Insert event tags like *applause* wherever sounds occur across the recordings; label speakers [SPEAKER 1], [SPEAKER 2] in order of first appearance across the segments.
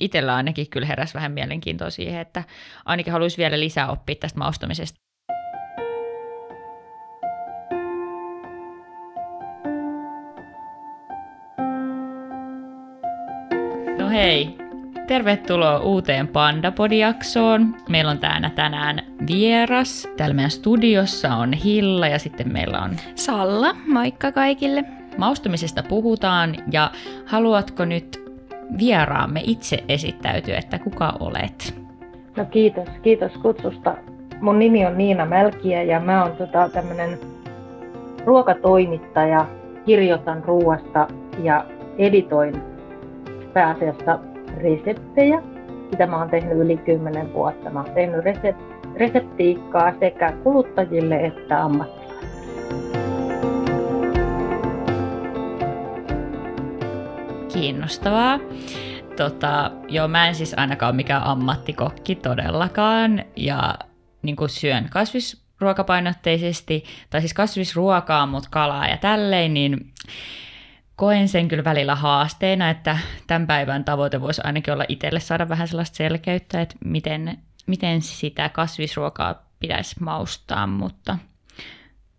[SPEAKER 1] itsellä ainakin kyllä heräsi vähän mielenkiintoa siihen, että ainakin haluaisi vielä lisää oppia tästä maustamisesta. No hei, tervetuloa uuteen Pandapodiaksoon. Meillä on täällä tänään vieras. Täällä meidän studiossa on Hilla ja sitten meillä on
[SPEAKER 2] Salla. Moikka kaikille.
[SPEAKER 1] Maustumisesta puhutaan ja haluatko nyt vieraamme itse esittäytyä, että kuka olet?
[SPEAKER 3] No kiitos, kiitos kutsusta. Mun nimi on Niina Mälkiä ja mä oon tota, tämmönen ruokatoimittaja, kirjoitan ruoasta ja editoin pääasiassa reseptejä. Sitä mä oon tehnyt yli 10 vuotta. Mä oon tehnyt resep- reseptiikkaa sekä kuluttajille että ammattilaisille.
[SPEAKER 1] Kiinnostavaa. Tota, joo, mä en siis ainakaan ole mikään ammattikokki todellakaan. Ja niin kuin syön kasvisruokapainotteisesti, tai siis kasvisruokaa, mutta kalaa ja tälleen, niin koen sen kyllä välillä haasteena, että tämän päivän tavoite voisi ainakin olla itselle saada vähän sellaista selkeyttä, että miten, miten sitä kasvisruokaa pitäisi maustaa, mutta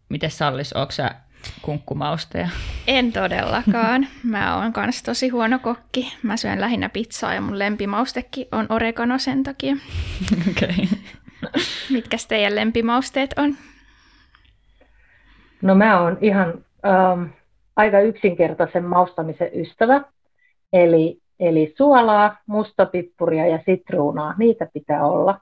[SPEAKER 1] miten Sallis, onko sä kunkkumaustaja?
[SPEAKER 2] En todellakaan. Mä oon kans tosi huono kokki. Mä syön lähinnä pizzaa ja mun lempimaustekin on oregano sen takia. *laughs*
[SPEAKER 1] Okay.
[SPEAKER 2] Mitkäs teidän lempimausteet on?
[SPEAKER 3] No mä oon ihan ähm, aika yksinkertaisen maustamisen ystävä. Eli, eli suolaa, mustapippuria ja sitruunaa, niitä pitää olla.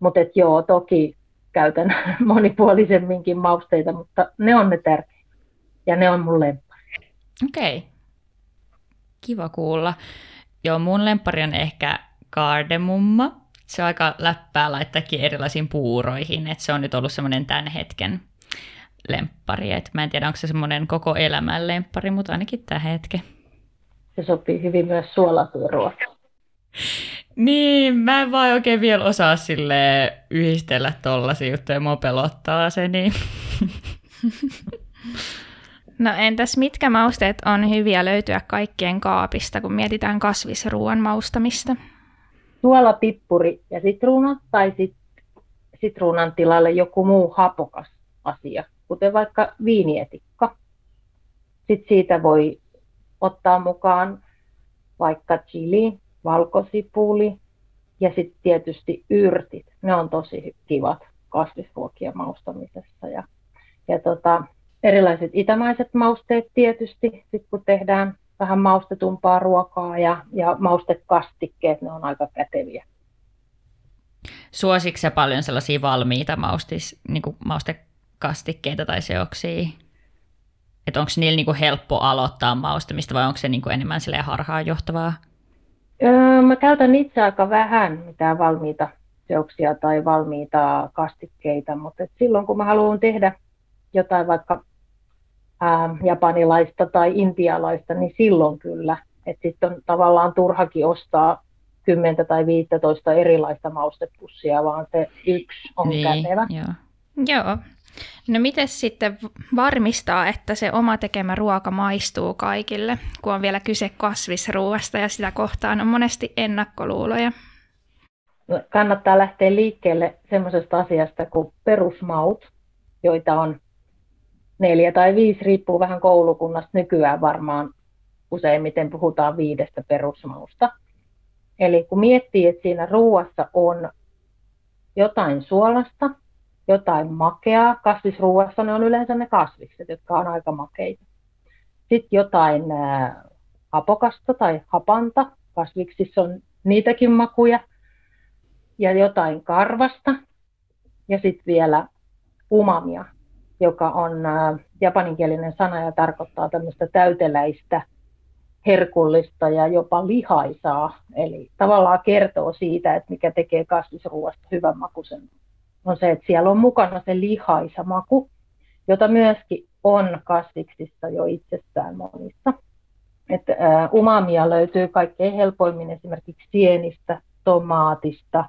[SPEAKER 3] Mutta joo, toki käytän *laughs* monipuolisemminkin mausteita, mutta ne on ne tärkeimmät. Ja ne on mun lemppari.
[SPEAKER 1] Okei. Okay. Kiva kuulla. Joo, mun lemppari on ehkä kardemumma. Se on aika läppää laittaakin erilaisiin puuroihin, että se on nyt ollut semmoinen tämän hetken lemppari. Et mä en tiedä, onko se semmoinen koko elämän lemppari, mutta ainakin tämä hetke.
[SPEAKER 3] Se sopii hyvin myös suolaisuuden *laughs*
[SPEAKER 1] Niin, mä en vaan oikein vielä osaa sille yhdistellä tollasia juttuja, mua pelottaa se, niin... *laughs*
[SPEAKER 2] No entäs mitkä mausteet on hyviä löytyä kaikkien kaapista, kun mietitään kasvisruoan maustamista?
[SPEAKER 3] Suola, pippuri ja sitruuna tai sit sitruunan tilalle joku muu hapokas asia, kuten vaikka viinietikka. Sitten siitä voi ottaa mukaan vaikka chili, valkosipuli ja sitten tietysti yrtit. Ne on tosi kivat kasvisruokia maustamisessa. Ja, ja tota, erilaiset itämaiset mausteet tietysti, sit kun tehdään vähän maustetumpaa ruokaa ja, ja maustekastikkeet, ne on aika käteviä.
[SPEAKER 1] Suositko paljon sellaisia valmiita maustis, niin maustekastikkeita tai seoksia? Että onko niillä niin kuin helppo aloittaa maustamista vai onko se niin kuin enemmän harhaanjohtavaa?
[SPEAKER 3] Öö, mä käytän itse aika vähän mitään valmiita seoksia tai valmiita kastikkeita, mutta silloin kun mä haluan tehdä jotain vaikka ää, japanilaista tai intialaista, niin silloin kyllä. Sitten on tavallaan turhakin ostaa 10 tai 15 erilaista maustepussia, vaan se yksi on niin, kätevä.
[SPEAKER 2] Joo. Joo. No miten sitten varmistaa, että se oma tekemä ruoka maistuu kaikille, kun on vielä kyse kasvisruoasta ja sitä kohtaan on monesti ennakkoluuloja?
[SPEAKER 3] No, kannattaa lähteä liikkeelle semmoisesta asiasta kuin perusmaut, joita on neljä tai viisi, riippuu vähän koulukunnasta. Nykyään varmaan useimmiten puhutaan viidestä perusmausta. Eli kun miettii, että siinä ruoassa on jotain suolasta, jotain makeaa. Kasvisruuassa ne on yleensä ne kasvikset, jotka on aika makeita. Sitten jotain hapokasta tai hapanta. Kasviksissa on niitäkin makuja. Ja jotain karvasta. Ja sitten vielä umamia, joka on japaninkielinen sana ja tarkoittaa tämmöistä täyteläistä, herkullista ja jopa lihaisaa. Eli tavallaan kertoo siitä, että mikä tekee kasvisruuasta hyvän makuisen on se, että siellä on mukana se lihaisa maku, jota myöskin on kasviksissa jo itsessään monissa. Että, umamia löytyy kaikkein helpoimmin esimerkiksi sienistä, tomaatista,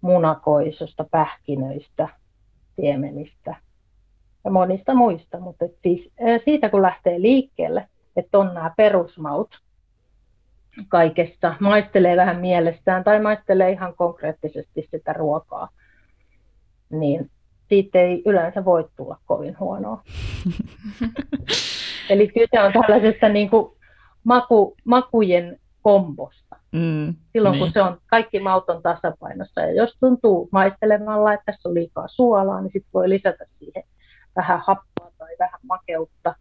[SPEAKER 3] munakoisosta, pähkinöistä, siemenistä ja monista muista. Mutta siis, siitä kun lähtee liikkeelle, että on nämä perusmaut, kaikessa, maistelee vähän mielestään tai maistelee ihan konkreettisesti sitä ruokaa, niin siitä ei yleensä voi tulla kovin huonoa. *laughs* Eli kyse on tällaisesta niin kuin maku, makujen kombosta. Mm, Silloin niin. kun se on kaikki maut on tasapainossa. Ja jos tuntuu maistelemalla, että tässä on liikaa suolaa, niin sitten voi lisätä siihen vähän happoa tai vähän makeutta.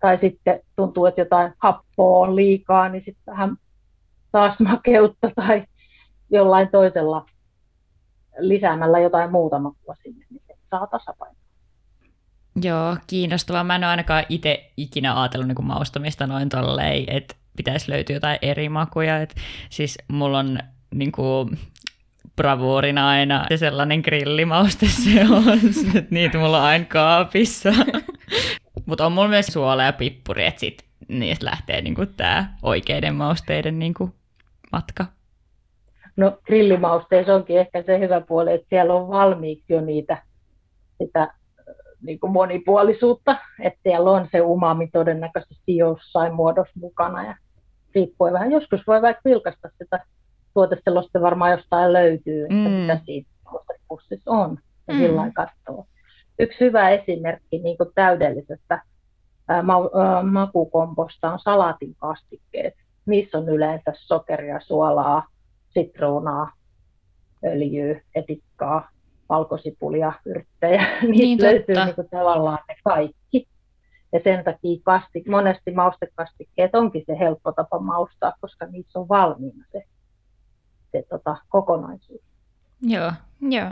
[SPEAKER 3] Tai sitten tuntuu, että jotain happoa on liikaa, niin sitten vähän taas makeutta tai jollain toisella lisäämällä jotain muuta makua sinne, niin se saa tasapainoa.
[SPEAKER 1] Joo, kiinnostavaa. Mä en ole ainakaan itse ikinä ajatellut niin maustamista noin tolleen, että pitäisi löytyä jotain eri makuja. Et siis mulla on niin kuin, bravuurina aina se sellainen grillimauste se on, että niitä mulla on aina kaapissa. *laughs* Mutta on mulla myös suola ja pippuri, että sit niistä lähtee niinku tää oikeiden mausteiden niinku matka.
[SPEAKER 3] No grillimausteissa onkin ehkä se hyvä puoli, että siellä on valmiiksi jo niitä sitä niin kuin monipuolisuutta, että siellä on se umami todennäköisesti jossain muodossa mukana ja riippuen vähän. Joskus voi vaikka vilkasta sitä tuoteselosta varmaan jostain löytyy, että mm. mitä siitä pussissa on ja mm. sillä katsoo. Yksi hyvä esimerkki niin kuin täydellisestä ää, ma- ää, makukomposta on salaatin kastikkeet. Niissä on yleensä sokeria, suolaa, sitruunaa, öljyä, etikkaa, valkosipulia, yrttejä. *laughs* Niistä niin, löytyy niin kuin tavallaan ne kaikki. Ja sen takia kastik, monesti maustekastikkeet onkin se helppo tapa maustaa, koska niissä on valmiina se, se tota, kokonaisuus.
[SPEAKER 1] Joo.
[SPEAKER 2] Joo.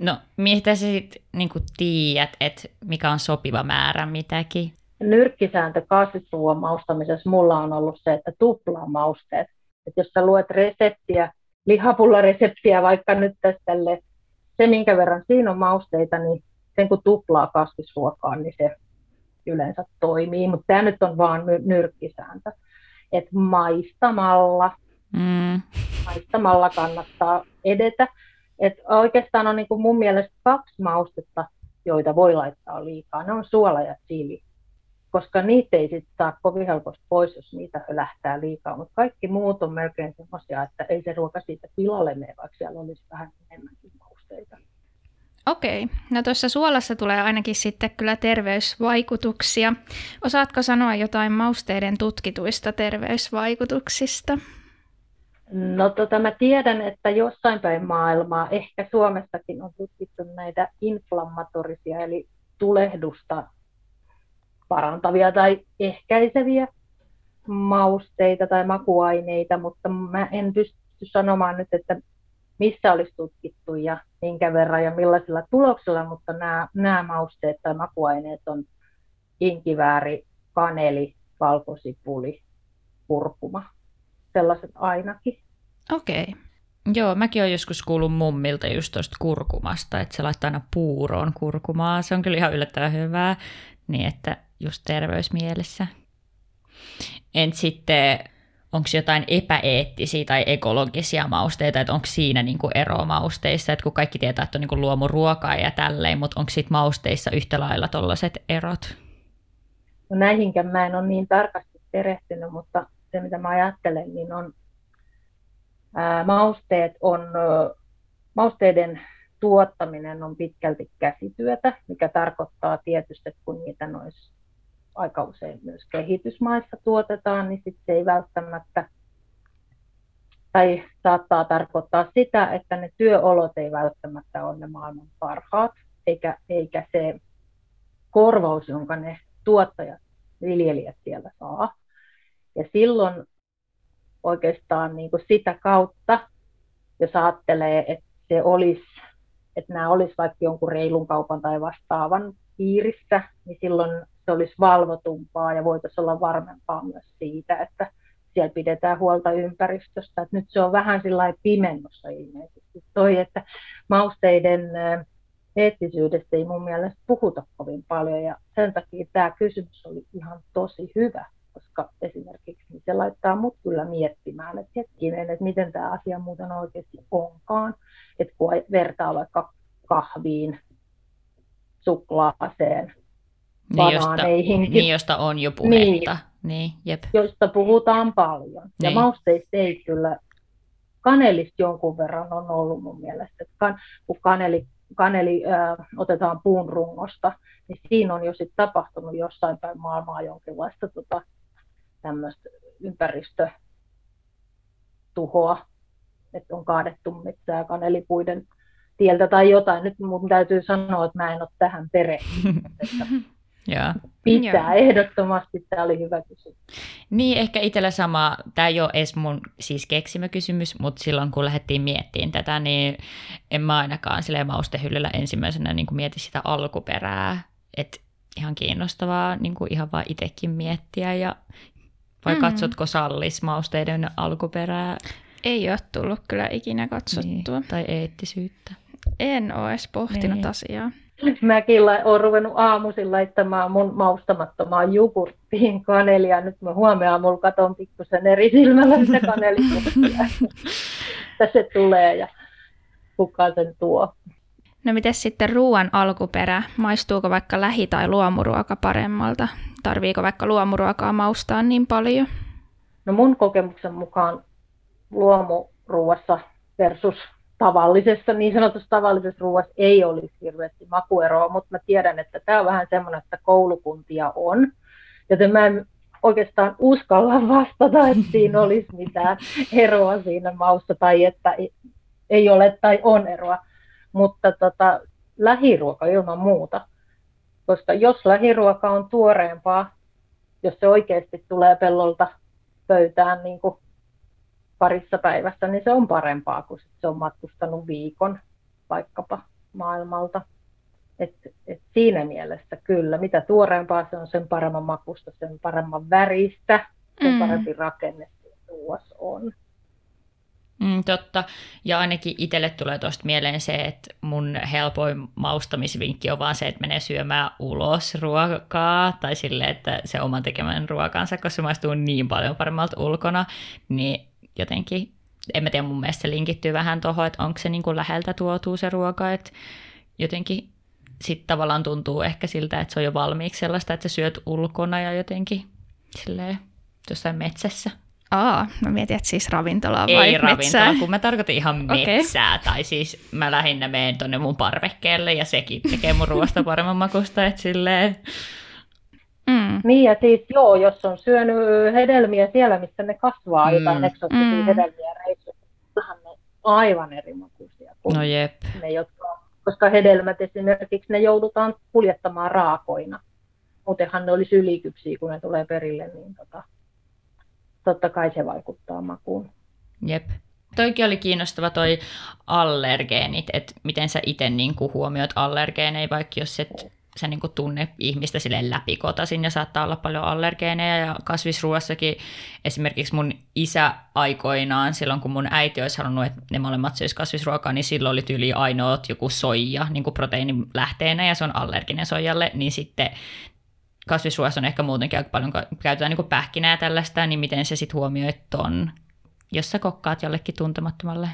[SPEAKER 1] No, mistä sä sitten niin tiedät, että mikä on sopiva määrä mitäkin?
[SPEAKER 3] Nyrkkisääntö kasvisruoan maustamisessa mulla on ollut se, että tuplaa mausteet. Että jos sä luet reseptiä, lihapullareseptiä vaikka nyt tälle, se minkä verran siinä on mausteita, niin sen kun tuplaa kasvisruokaa, niin se yleensä toimii. Mutta tämä nyt on vaan nyrkkisääntö. Että maistamalla, mm. maistamalla kannattaa edetä. Et oikeastaan on niin kuin mun mielestä kaksi maustetta, joita voi laittaa liikaa. Ne on suola ja chili, koska niitä ei sitten saa kovin helposti pois, jos niitä lähtää liikaa. Mutta kaikki muut on melkein sellaisia, että ei se ruoka siitä pilalle mene, vaikka siellä olisi vähän enemmänkin mausteita.
[SPEAKER 2] Okei, no tuossa suolassa tulee ainakin sitten kyllä terveysvaikutuksia. Osaatko sanoa jotain mausteiden tutkituista terveysvaikutuksista?
[SPEAKER 3] No tota, mä tiedän, että jossain päin maailmaa, ehkä Suomessakin on tutkittu näitä inflammatorisia, eli tulehdusta parantavia tai ehkäiseviä mausteita tai makuaineita, mutta mä en pysty sanomaan nyt, että missä olisi tutkittu ja minkä verran ja millaisilla tuloksilla, mutta nämä, nämä mausteet tai makuaineet on inkivääri, kaneli, valkosipuli, kurkuma sellaiset ainakin.
[SPEAKER 2] Okei. Okay.
[SPEAKER 1] Joo, mäkin olen joskus kuullut mummilta just tuosta kurkumasta, että se laittaa aina puuroon kurkumaa. Se on kyllä ihan yllättävän hyvää, niin että just terveysmielessä. En sitten, onko jotain epäeettisiä tai ekologisia mausteita, että onko siinä niinku ero mausteissa, että kun kaikki tietää, että on niinku luomuruokaa ja tälleen, mutta onko sitten mausteissa yhtä lailla tuollaiset erot?
[SPEAKER 3] No näihinkään mä en ole niin tarkasti perehtynyt, mutta se, mitä mä ajattelen, niin on ää, mausteet on, mausteiden tuottaminen on pitkälti käsityötä, mikä tarkoittaa tietysti, että kun niitä noissa aika usein myös kehitysmaissa tuotetaan, niin sit se ei välttämättä, tai saattaa tarkoittaa sitä, että ne työolot ei välttämättä ole ne maailman parhaat, eikä, eikä se korvaus, jonka ne tuottajat, viljelijät siellä saa, ja silloin oikeastaan niin kuin sitä kautta, jos ajattelee, että se olisi, että nämä olisi vaikka jonkun reilun kaupan tai vastaavan piirissä, niin silloin se olisi valvotumpaa ja voitaisiin olla varmempaa myös siitä, että siellä pidetään huolta ympäristöstä. Että nyt se on vähän pimennossa ilmeisesti. Toi, että mausteiden eettisyydestä ei mun mielestä puhuta kovin paljon ja sen takia tämä kysymys oli ihan tosi hyvä koska esimerkiksi niin se laittaa mut kyllä miettimään, että hetkinen, että miten tämä asia muuten oikeasti onkaan, että kun vertaa vaikka kahviin, suklaaseen,
[SPEAKER 1] niin, josta, niin, josta on jo puhetta.
[SPEAKER 3] Niin,
[SPEAKER 1] Niin, jep.
[SPEAKER 3] joista puhutaan paljon. Ja
[SPEAKER 1] Niin.
[SPEAKER 3] mausteista ei kyllä, kanelista jonkun verran on ollut mun mielestä. Kan, kun kaneli, kaneli äh, otetaan puun rungosta, niin siinä on jo sit tapahtunut jossain päin maailmaa jonkinlaista tota, tämmöistä ympäristötuhoa, että on kaadettu metsää kanelipuiden tieltä tai jotain. Nyt mun täytyy sanoa, että mä en ole tähän perehtynyt. *laughs*
[SPEAKER 1] Joo.
[SPEAKER 3] pitää
[SPEAKER 2] Joo.
[SPEAKER 3] ehdottomasti, tämä oli hyvä kysymys.
[SPEAKER 1] Niin, ehkä itsellä sama, tämä ei ole edes mun siis keksimä kysymys, mutta silloin kun lähdettiin miettimään tätä, niin en mä ainakaan silleen maustehyllyllä ensimmäisenä niin kuin mieti sitä alkuperää, että ihan kiinnostavaa niin kuin ihan vaan itsekin miettiä ja vai
[SPEAKER 2] mm.
[SPEAKER 1] katsotko sallis mausteiden alkuperää
[SPEAKER 2] Ei ole tullut kyllä ikinä katsottua.
[SPEAKER 1] niin, tai eettisyyttä?
[SPEAKER 2] En ole edes pohtinut
[SPEAKER 1] Niin.
[SPEAKER 2] asiaa. *laughs*
[SPEAKER 3] Mäkin la- olen ruvennut aamuisin laittamaan mun maustamattomaan jogurttiin kanelia. Nyt mä huomenna mulla katon pikkusen eri silmällä sitä. Että *laughs* se tulee ja kuka sen tuo.
[SPEAKER 2] No miten sitten ruoan alkuperä? Maistuuko vaikka lähi- tai luomuruoka paremmalta? Tarviiko vaikka luomuruokaa maustaa niin paljon?
[SPEAKER 3] No mun kokemuksen mukaan luomuruuassa versus tavallisessa, niin sanotussa tavallisessa ruuassa ei olisi hirveästi makueroa, mutta mä tiedän, että tämä on vähän semmoinen, että koulukuntia on, joten mä en oikeastaan uskalla *laughs* vastata, että siinä olisi mitään eroa siinä maussa tai että ei ole tai on eroa, mutta tota, lähiruoka ilman muuta, koska jos lähiruoka on tuoreempaa, jos se oikeasti tulee pellolta pöytään niin kuin parissa päivässä, niin se on parempaa kuin sit se on matkustanut viikon vaikkapa maailmalta. Et, et siinä mielessä kyllä, mitä tuoreempaa se on, sen paremman makusta, sen paremman väristä, sen
[SPEAKER 2] Mm.
[SPEAKER 3] parempi rakenne se ruoassa on.
[SPEAKER 1] Mm, totta. Ja ainakin itselle tulee tuosta mieleen se, että mun helpoin maustamisvinkki on vaan se, että menee syömään ulos ruokaa, tai sille, että se oman tekemän ruokansa, koska se maistuu niin paljon paremmalta ulkona, niin jotenkin, en mä tiedä, mun mielestä se linkittyy vähän tuohon, että onko se niin kuin läheltä tuotuu se ruoka, että jotenkin sitten tavallaan tuntuu ehkä siltä, että se on jo valmiiksi sellaista, että sä syöt ulkona ja jotenkin silleen jossain metsässä.
[SPEAKER 2] Aa, mä mietin, että siis ravintolaa vai
[SPEAKER 1] Ei
[SPEAKER 2] metsää.
[SPEAKER 1] ravintola, kun mä tarkoitin ihan metsää. Tai siis mä lähinnä menen tonne mun parvekkeelle ja sekin tekee mun ruoasta paremman makusta. Että silleen,
[SPEAKER 2] Mm.
[SPEAKER 3] Niin ja siis joo, jos on syönyt hedelmiä siellä, missä ne kasvaa,
[SPEAKER 1] Mm.
[SPEAKER 3] jotain eksoottisia
[SPEAKER 2] Mm.
[SPEAKER 3] hedelmiä reissussa, kyllähän ne aivan eri makuisia kuin
[SPEAKER 1] no jep.
[SPEAKER 3] ne, jotka, koska hedelmät esimerkiksi ne joudutaan kuljettamaan raakoina. Muutenhan ne olisi ylikypsiä, kun ne tulee perille, niin tota, totta kai se vaikuttaa makuun.
[SPEAKER 1] Jep. Toikin oli kiinnostava toi allergeenit, että miten sä itse niinku huomioit allergeeneja, vaikka jos et sä niinku tunne ihmistä sille läpikotaisin ja saattaa olla paljon allergeeneja ja kasvisruoassakin esimerkiksi mun isä aikoinaan, silloin kun mun äiti olisi halunnut, että ne molemmat söis kasvisruokaa, niin silloin oli tyyli ainoat joku soija niin kuin proteiinin ja se on allerginen soijalle, niin sitten kasvisruoassa on ehkä muutenkin aika paljon käytetään niin kuin pähkinää tällaista, niin miten sä sitten huomioit ton, jos sä kokkaat jollekin tuntemattomalle?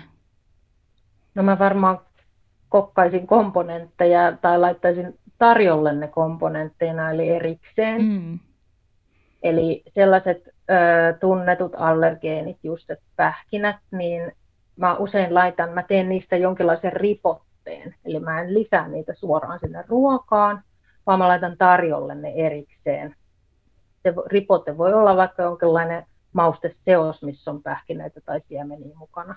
[SPEAKER 3] No mä varmaan kokkaisin komponentteja tai laittaisin tarjolle ne komponentteina eli erikseen.
[SPEAKER 1] Mm.
[SPEAKER 3] Eli sellaiset ö, tunnetut allergeenit, just että pähkinät, niin mä usein laitan, mä teen niistä jonkinlaisen ripotteen. Eli mä en lisää niitä suoraan sinne ruokaan, vaan mä laitan tarjolle ne erikseen. Se ripote voi olla vaikka jonkinlainen mausteseos, missä on pähkinöitä tai siemeniä mukana.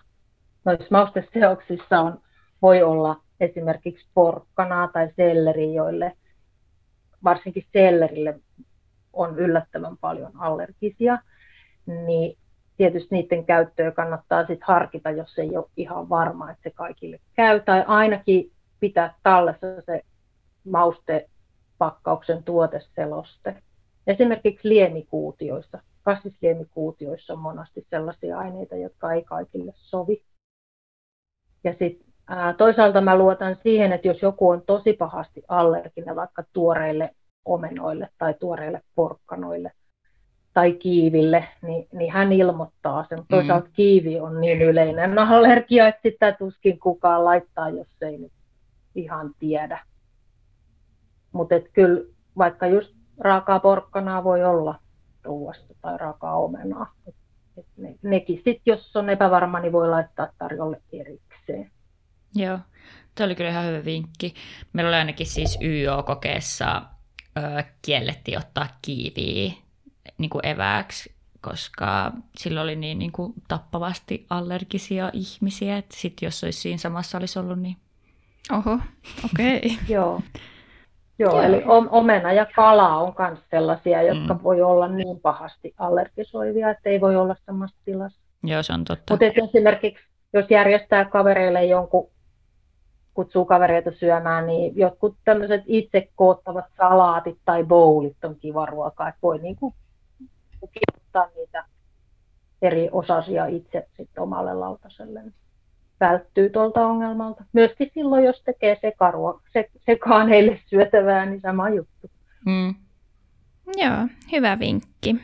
[SPEAKER 3] Noissa mausteseoksissa on, voi olla esimerkiksi porkkanaa tai selleri, joille varsinkin sellerille on yllättävän paljon allergisia, niin tietysti niiden käyttöä kannattaa sitten harkita, jos ei ole ihan varma, että se kaikille käy, tai ainakin pitää tallessa se maustepakkauksen tuoteseloste. Esimerkiksi liemikuutioissa, kasvisliemikuutioissa on monasti sellaisia aineita, jotka ei kaikille sovi. Ja sitten toisaalta mä luotan siihen, että jos joku on tosi pahasti allerginen vaikka tuoreille omenoille tai tuoreille porkkanoille tai kiiville, niin, niin hän ilmoittaa sen. Toisaalta kiivi on niin yleinen allergia, että sitä tuskin kukaan laittaa, jos ei nyt ihan tiedä. Mutta kyllä vaikka just raakaa porkkanaa voi olla ruoasta tai raakaa omenaa. Et ne, nekin sitten, jos on epävarma, niin voi laittaa tarjolle erikseen.
[SPEAKER 1] Joo, Tämä oli kyllä ihan hyvä vinkki. Meillä oli ainakin siis YO-kokeessa ö, kiellettiin ottaa kiiviä niin kuin evääksi, koska sillä oli niin, niin kuin tappavasti allergisia ihmisiä, että sit jos olisi siinä samassa olisi ollut, niin...
[SPEAKER 2] Oho, okei. Okay. *laughs*
[SPEAKER 3] Joo. Joo, Joo, eli omena ja kala on myös sellaisia, jotka mm. voi olla niin pahasti allergisoivia, että ei voi olla samassa tilassa.
[SPEAKER 1] Joo, se on totta.
[SPEAKER 3] Mutta esimerkiksi, jos järjestää kavereille jonkun kutsuu kavereita syömään, niin jotkut tämmöiset itse koottavat salaatit tai bowlit on kiva ruokaa, että voi niin kuin ottaa niitä eri osasia itse sitten omalle lautaselle. Välttyy tuolta ongelmalta. Myöskin silloin, jos tekee sekarua, se, sekaan heille syötävää, niin sama juttu. Mm.
[SPEAKER 2] Joo, hyvä vinkki.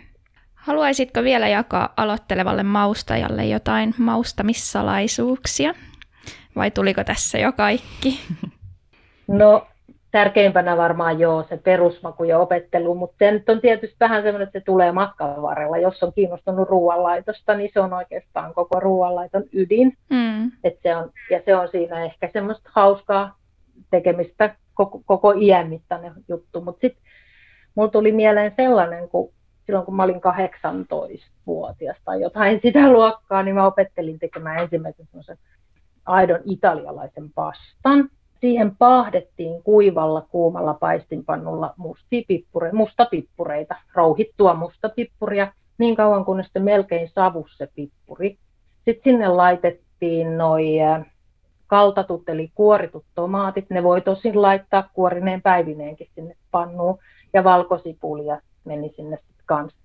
[SPEAKER 2] Haluaisitko vielä jakaa aloittelevalle maustajalle jotain maustamissalaisuuksia? Vai tuliko tässä jo kaikki? *laughs*
[SPEAKER 3] No tärkeimpänä varmaan joo se perusmaku ja opettelu, mutta se nyt on tietysti vähän semmoinen, että se tulee matkan varrella. Jos on kiinnostunut ruoanlaitosta, niin se on oikeastaan koko ruoanlaiton ydin. Mm. Et se on, ja se on siinä ehkä semmoista hauskaa tekemistä koko, koko iän mittainen juttu. Mutta sitten mulla tuli mieleen sellainen, kun silloin kun mä olin 18-vuotias tai jotain *laughs* sitä luokkaa, niin mä opettelin tekemään ensimmäisen semmoisen aidon italialaisen pastan. Siihen paahdettiin kuivalla kuumalla paistinpannulla mustipippureita, mustapippureita, rouhittua mustapippuria, niin kauan kunnes se melkein savus se pippuri. Sitten sinne laitettiin noi kaltatut eli kuoritut tomaatit. Ne voi tosin laittaa kuorineen päivineenkin sinne pannuun. Ja valkosipulia meni sinne sitten kanssa.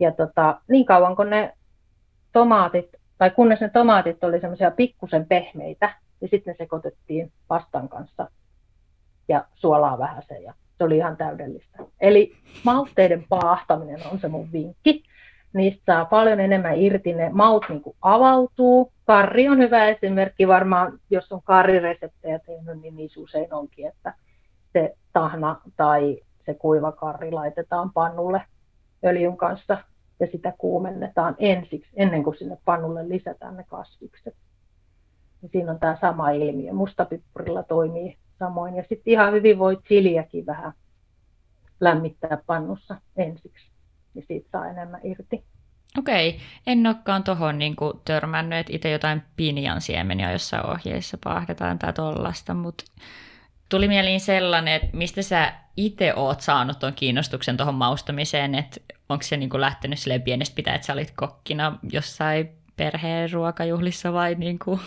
[SPEAKER 3] Ja tota, niin kauan kun ne tomaatit tai kunnes ne tomaatit oli semmoisia pikkusen pehmeitä, niin sitten ne sekoitettiin pastan kanssa ja suolaa vähän se ja se oli ihan täydellistä. Eli mausteiden paahtaminen on se mun vinkki. Niistä saa paljon enemmän irti, ne maut niin kuin avautuu. Karri on hyvä esimerkki varmaan, jos on karrireseptejä tehnyt, niin niissä usein onkin, että se tahna tai se kuiva karri laitetaan pannulle öljyn kanssa ja sitä kuumennetaan ensiksi, ennen kuin sinne pannulle lisätään ne kasvikset. Ja siinä on tämä sama ilmiö. Mustapippurilla toimii samoin. Ja sitten ihan hyvin voi chiliäkin vähän lämmittää pannussa ensiksi, niin siitä saa enemmän irti.
[SPEAKER 1] Okei, en olekaan tuohon niin törmännyt, että itse jotain pinjan siemeniä jossain ohjeissa paahdetaan tai tollasta, mutta tuli mieliin sellainen, että mistä sä itse oot saanut tuon kiinnostuksen tuohon maustamiseen, että onko se niin kuin lähtenyt sille pienestä pitää, että sä olit kokkina jossain perheen ruokajuhlissa vai niin kuin?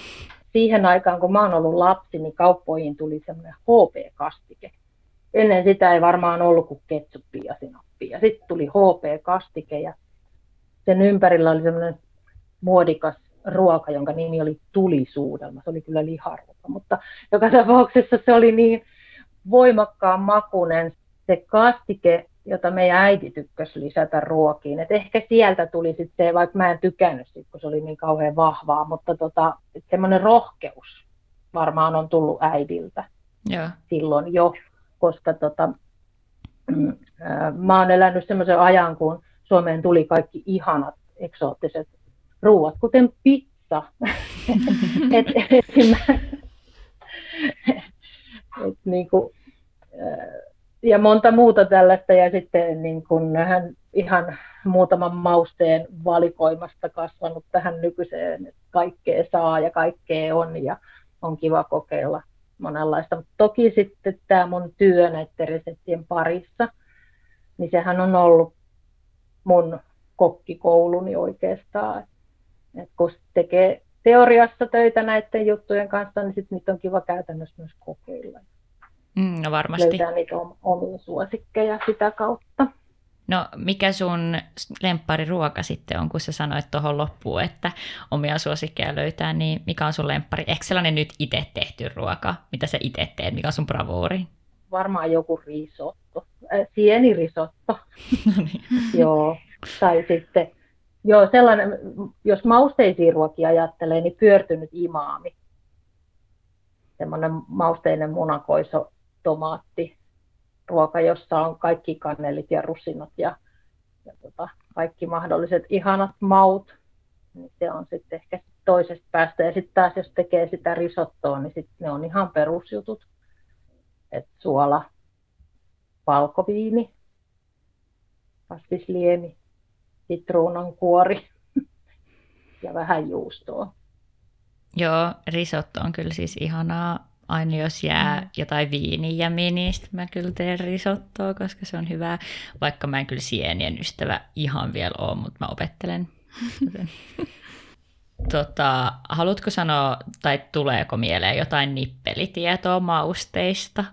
[SPEAKER 3] Siihen aikaan, kun mä oon ollut lapsi, niin kauppoihin tuli semmoinen HP-kastike. Ennen sitä ei varmaan ollut kuin ketsuppia ja sinappia. Sitten tuli HP-kastike ja sen ympärillä oli semmoinen muodikas ruoka, jonka nimi oli tulisuudelma. Se oli kyllä liharuoka, mutta joka tapauksessa se oli niin voimakkaan makunen se kastike, jota meidän äiti tykkäsi lisätä ruokiin. Et ehkä sieltä tuli sitten se, vaikka mä en tykännyt sit, kun se oli niin kauhean vahvaa, mutta tota, semmoinen rohkeus varmaan on tullut äidiltä yeah. silloin jo, koska tota, mm, mä oon elänyt semmoisen ajan, kun Suomeen tuli kaikki ihanat eksoottiset ruuat, kuten pizza. *laughs* et, *laughs* et, et, niin kuin, ja monta muuta tällaista ja sitten niin kuin hän ihan muutaman mausteen valikoimasta kasvanut tähän nykyiseen, että kaikkea saa ja kaikkea on ja on kiva kokeilla monenlaista. Mutta toki sitten tämä mun työ näiden reseptien parissa, niin sehän on ollut mun kokkikouluni oikeastaan. Et kun tekee teoriassa töitä näiden juttujen kanssa, niin sitten niitä on kiva käytännössä myös kokeilla.
[SPEAKER 1] Mm, no varmasti.
[SPEAKER 3] Löytää niitä omia suosikkeja sitä kautta.
[SPEAKER 1] No mikä sun ruoka sitten on, kun sä sanoit tuohon loppuun, että omia suosikkeja löytää, niin mikä on sun lemppari? Eikö sellainen nyt itse tehty ruoka, mitä sä itse teet, mikä on sun bravuuri?
[SPEAKER 3] Varmaan joku risotto, äh, sienirisotto. *laughs* no niin. Joo, tai sitten, joo sellainen, jos mausteisiin ruokia ajattelee, niin pyörtynyt imaami. Semmoinen mausteinen munakoiso tomaatti, ruoka, jossa on kaikki kannelit ja rusinat ja, ja tota, kaikki mahdolliset ihanat maut, niin se on sitten ehkä toisesta päästä. Ja sitten taas jos tekee sitä risottoa, niin sitten ne on ihan perusjutut. Et suola, valkoviini, kasvisliemi, sitruunan kuori *laughs* ja vähän juustoa.
[SPEAKER 1] Joo, risotto on kyllä siis ihanaa. Aina jos jää mm. jotain viinijämiä, niin mä kyllä teen risottoa, koska se on hyvää. Vaikka mä en kyllä sienien ystävä ihan vielä ole, mutta mä opettelen. *laughs* tota, haluatko sanoa, tai tuleeko mieleen jotain nippelitietoa mausteista?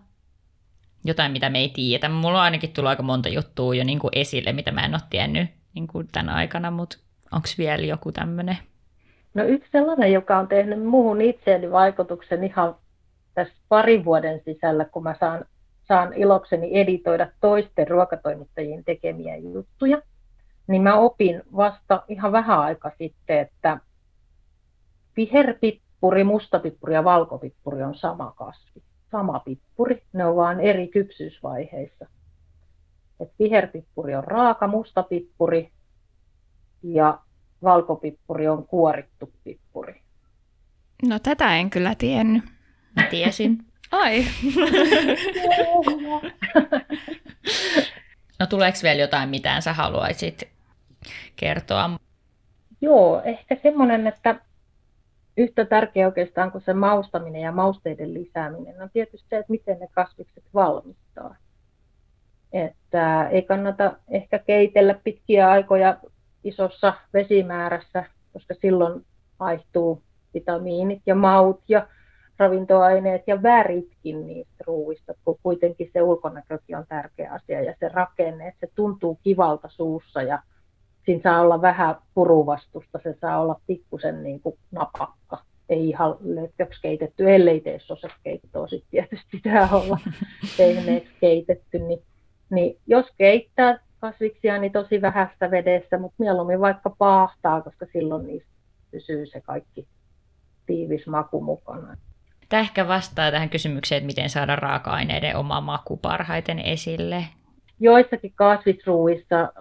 [SPEAKER 1] Jotain, mitä me ei tiedä. Mulla on ainakin tullut aika monta juttua jo niin kuin esille, mitä mä en ole tiennyt niin kuin tämän aikana, mutta onko vielä joku tämmöinen?
[SPEAKER 3] No yksi sellainen, joka on tehnyt muuhun itseeni vaikutuksen ihan tässä parin vuoden sisällä, kun mä saan, saan ilokseni editoida toisten ruokatoimittajien tekemiä juttuja, niin mä opin vasta ihan vähän aika sitten, että viherpippuri, mustapippuri ja valkopippuri on sama kasvi, sama pippuri, ne on vain eri kypsyysvaiheissa. Et viherpippuri on raaka mustapippuri ja valkopippuri on kuorittu pippuri.
[SPEAKER 2] No tätä en kyllä tiennyt.
[SPEAKER 1] Mä tiesin.
[SPEAKER 2] Ai. *laughs*
[SPEAKER 1] no tuleeko vielä jotain, mitä sä haluaisit kertoa?
[SPEAKER 3] Joo, ehkä semmoinen, että yhtä tärkeä oikeastaan kuin se maustaminen ja mausteiden lisääminen on tietysti se, että miten ne kasvikset valmistaa. Että ei kannata ehkä keitellä pitkiä aikoja isossa vesimäärässä, koska silloin haihtuu vitamiinit ja maut ja ravintoaineet ja väritkin niistä ruuista, kun kuitenkin se ulkonäkökin on tärkeä asia ja se rakenne, että se tuntuu kivalta suussa ja siinä saa olla vähän puruvastusta, se saa olla pikkusen niin kuin napakka. Ei ihan lötköksi keitetty, ellei tee sosekeittoa, sitten tietysti pitää olla *laughs* tehneeksi keitetty. Niin, niin jos keittää kasviksia, niin tosi vähästä vedessä, mutta mieluummin vaikka paahtaa, koska silloin niistä pysyy se kaikki tiivis maku mukana.
[SPEAKER 1] Tämä ehkä vastaa tähän kysymykseen, että miten saada raaka-aineiden oma maku parhaiten esille.
[SPEAKER 3] Joissakin kasvisruuissa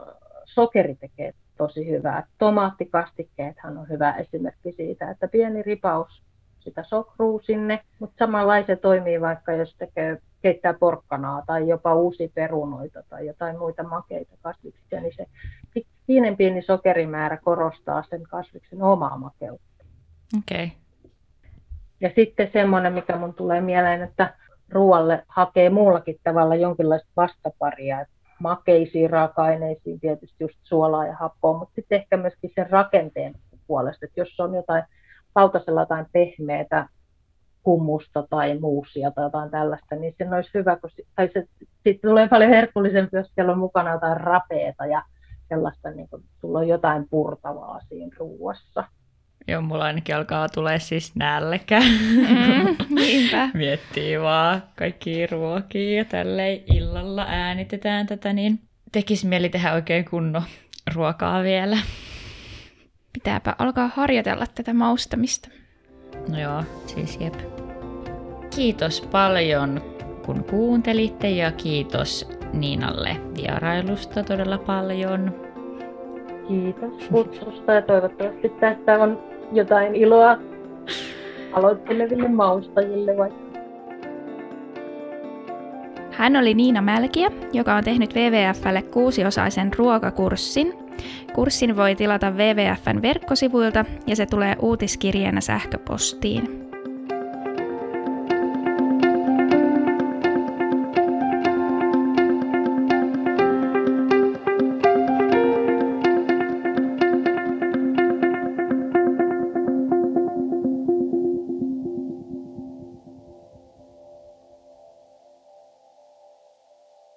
[SPEAKER 3] sokeri tekee tosi hyvää. Tomaattikastikkeethan on hyvä esimerkki siitä, että pieni ripaus sitä sokruu sinne, mutta samalla se toimii vaikka jos tekee, keittää porkkanaa tai jopa uusi perunoita tai jotain muita makeita kasviksia, niin se pienen pieni sokerimäärä korostaa sen kasviksen omaa makeutta.
[SPEAKER 1] Okei. Okay.
[SPEAKER 3] Ja sitten semmoinen, mikä mun tulee mieleen, että ruoalle hakee muullakin tavalla jonkinlaista vastaparia, makeisiin raaka-aineisiin, tietysti just suolaa ja happoa, mutta sitten ehkä myöskin sen rakenteen puolesta, että jos on jotain lautasella jotain pehmeää kummusta tai muusia tai jotain tällaista, niin se olisi hyvä, kun tai se, sitten tulee paljon herkullisempi, jos siellä on mukana jotain rapeeta ja sellaista, niin kuin, tulla on jotain purtavaa siinä ruuassa.
[SPEAKER 1] Joo, mulla ainakin alkaa tulee siis nälkä.
[SPEAKER 2] Mm, *laughs*
[SPEAKER 1] Miettii vaan kaikki ruokia ja tälleen illalla äänitetään tätä, niin tekisi mieli tehdä oikein kunnon ruokaa vielä.
[SPEAKER 2] Pitääpä alkaa harjoitella tätä maustamista.
[SPEAKER 1] No joo, siis jep. Kiitos paljon, kun kuuntelitte ja kiitos Niinalle vierailusta todella paljon.
[SPEAKER 3] Kiitos kutsusta ja toivottavasti tästä on jotain iloa aloitteleville maustajille vaikka.
[SPEAKER 2] Hän oli Niina Mälkiä, joka on tehnyt WWFlle kuusiosaisen ruokakurssin. Kurssin voi tilata WWFn verkkosivuilta ja se tulee uutiskirjeenä sähköpostiin.